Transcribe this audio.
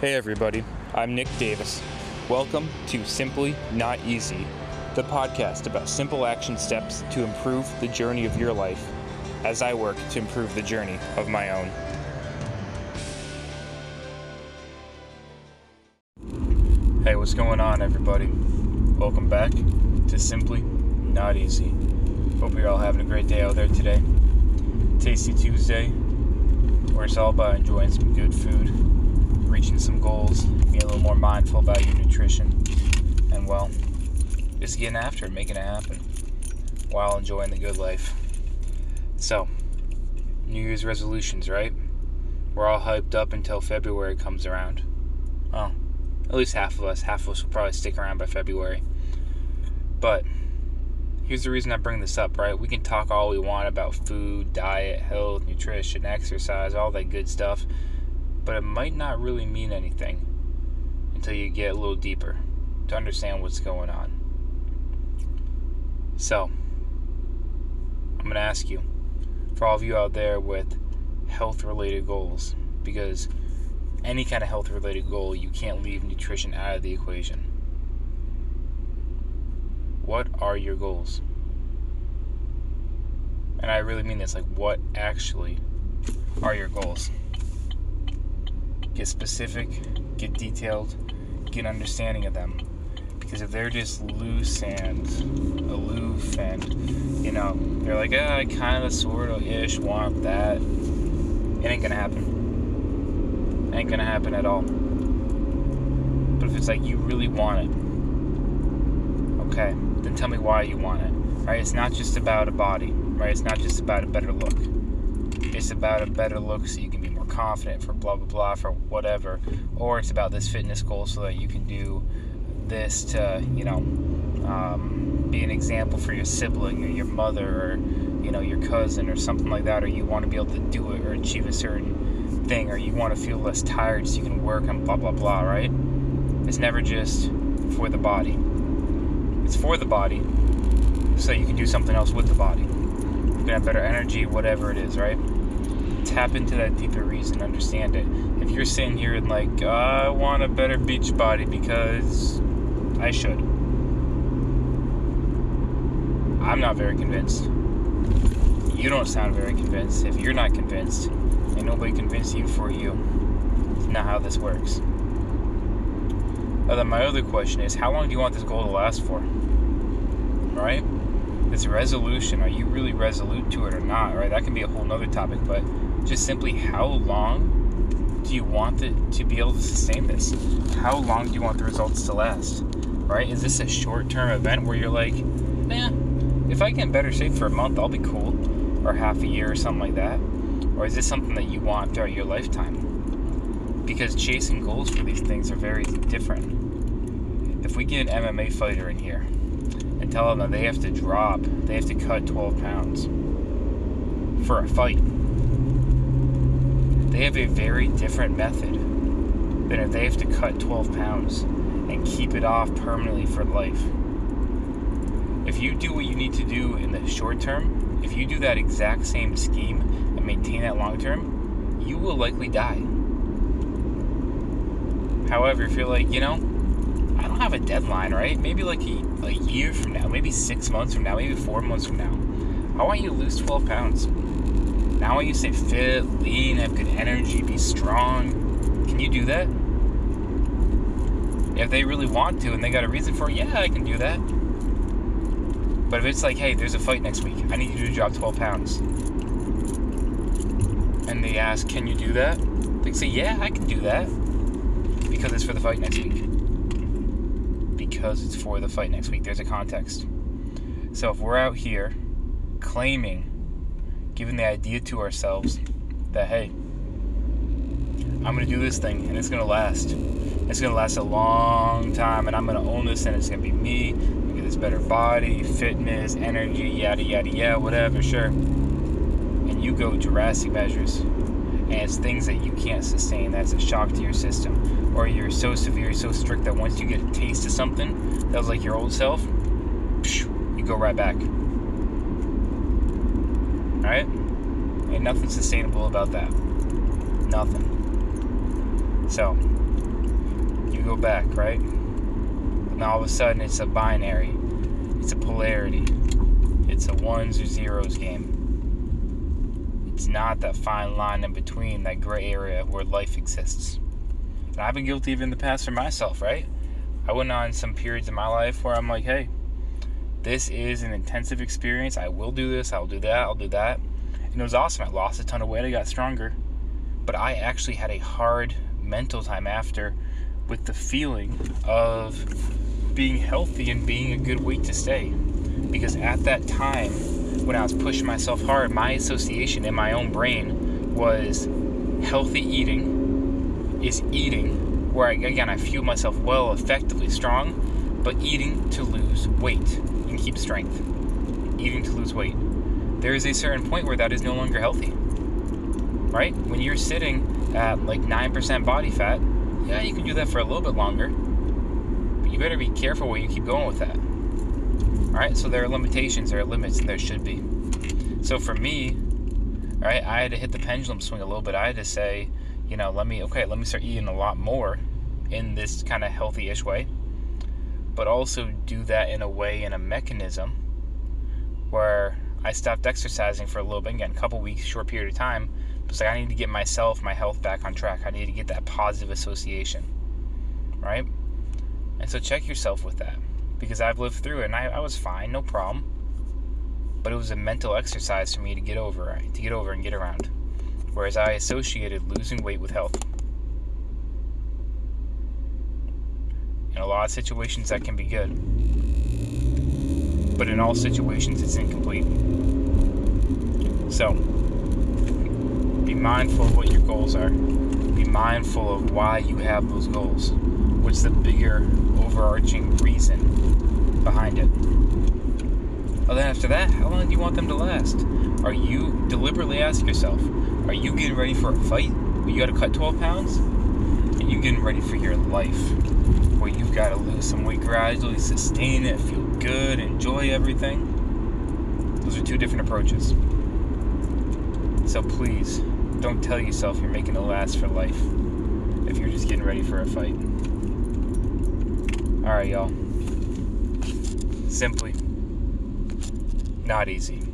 Hey everybody, I'm Nick Davis. Welcome to Simply Not Easy, the podcast about simple action steps to improve the journey of your life as I work to improve the journey of my own. Hey, what's going on, everybody? Welcome back to Simply Not Easy. Hope you're all having a great day out there today. Tasty Tuesday, where it's all about enjoying some good food, some goals, being a little more mindful about your nutrition, and well, just getting after it, making it happen while enjoying the good life. So, New Year's resolutions, right? We're all hyped up until February comes around. Oh, at least half of us. Half of us will probably stick around by February. But here's the reason I bring this up, right? We can talk all we want about food, diet, health, nutrition, exercise, all that good stuff, but it might not really mean anything until you get a little deeper to understand what's going on. So, I'm going to ask you, for all of you out there with health related goals, because any kind of health related goal, you can't leave nutrition out of the equation. What are your goals? And I really mean this like, what actually are your goals? Get specific, get detailed, get an understanding of them. Because if they're just loose and aloof and, you know, they're like, oh, I kind of, sort of, ish want that, it ain't gonna happen. It ain't gonna happen at all. But if it's like you really want it, okay, then tell me why you want it. Right? It's not just about a body, right? It's not just about a better look. It's about a better look so you can be confident for blah blah blah for whatever. Or it's about this fitness goal so that you can do this to, you know, um, be an example for your sibling or your mother or, you know, your cousin or something like that, or you want to be able to do it or achieve a certain thing, or you want to feel less tired so you can work and blah blah blah, right? It's never just for the body. It's for the body so you can do something else with the body. You can have better energy, whatever it is, right? Tap into that deeper reason, understand it. If you're sitting here and like, I want a better beach body because I should. I'm not very convinced. You don't sound very convinced. If you're not convinced, and nobody convinced you for you, it's not how this works. Uh, then my other question is, how long do you want this goal to last for? Right? This resolution, are you really resolute to it or not? Right? That can be a whole nother topic, but just simply how long do you want it to be able to sustain this? How long do you want the results to last? Right? Is this a short term event where you're like, nah, if I get better shape for a month, I'll be cool, or half a year or something like that? Or is this something that you want throughout your lifetime? Because chasing goals for these things are very different. If we get an MMA fighter in here tell them that they have to drop, they have to cut 12 pounds for a fight, they have a very different method than if they have to cut 12 pounds and keep it off permanently for life. If you do what you need to do in the short term, if you do that exact same scheme and maintain that long term, you will likely die. However, if you're like, you know, I don't have a deadline, right? Maybe like a, a year from now, maybe six months from now, maybe four months from now. I want you to lose 12 pounds. Now I want you to stay fit, lean, have good energy, be strong. Can you do that? If they really want to and they got a reason for it, yeah, I can do that. But if it's like, hey, there's a fight next week, I need you to drop 12 pounds. And they ask, can you do that? They say, yeah, I can do that. Because it's for the fight next week. Because it's for the fight next week. There's a context. So if we're out here claiming, giving the idea to ourselves that, hey, I'm going to do this thing and it's going to last. It's going to last a long time and I'm going to own this and it's going to be me. Get this better body, fitness, energy, yada, yada, yada, whatever, sure. And you go drastic measures and it's things that you can't sustain. That's a shock to your system. Or you're so severe so strict that once you get a taste of something that was like your old self you go right back. All right ain't nothing sustainable about that. Nothing. So You go back, right? And all of a sudden, it's a binary, it's a polarity, it's a ones or zeros game. It's not that fine line in between, that gray area where life exists. And I've been guilty of in the past for myself, right? I went on some periods in my life where I'm like, hey, this is an intensive experience. I will do this, I'll do that, I'll do that. And it was awesome. I lost a ton of weight, I got stronger. But I actually had a hard mental time after with the feeling of being healthy and being a good weight to stay. Because at that time, when I was pushing myself hard, my association in my own brain was healthy eating is eating, where I, again I fuel myself well, effectively strong, but eating to lose weight and keep strength. Eating to lose weight. There is a certain point where that is no longer healthy. Right? When you're sitting at like 9% body fat, yeah, you can do that for a little bit longer. But you better be careful where you keep going with that. Alright, so there are limitations, there are limits, and there should be. So for me, right, I had to hit the pendulum swing a little bit. I had to say, you know, let me, okay, let me start eating a lot more in this kind of healthy ish way, but also do that in a way, in a mechanism where I stopped exercising for a little bit, again, a couple weeks, short period of time. It's like I need to get myself, my health back on track. I need to get that positive association, right? And so check yourself with that because I've lived through it and I, I was fine, no problem. But it was a mental exercise for me to get over, to get over and get around. Whereas I associated losing weight with health. In a lot of situations, that can be good. But in all situations, it's incomplete. So, be mindful of what your goals are. Be mindful of why you have those goals. What's the bigger, overarching reason behind it? Well, then after that, how long do you want them to last? Are you deliberately ask yourself, are you getting ready for a fight you got to cut 12 pounds? Are you getting ready for your life where you've got to lose some weight gradually, sustain it, feel good, enjoy everything? Those are two different approaches. So please, don't tell yourself you're making it last for life if you're just getting ready for a fight. Alright, y'all. Simply not easy.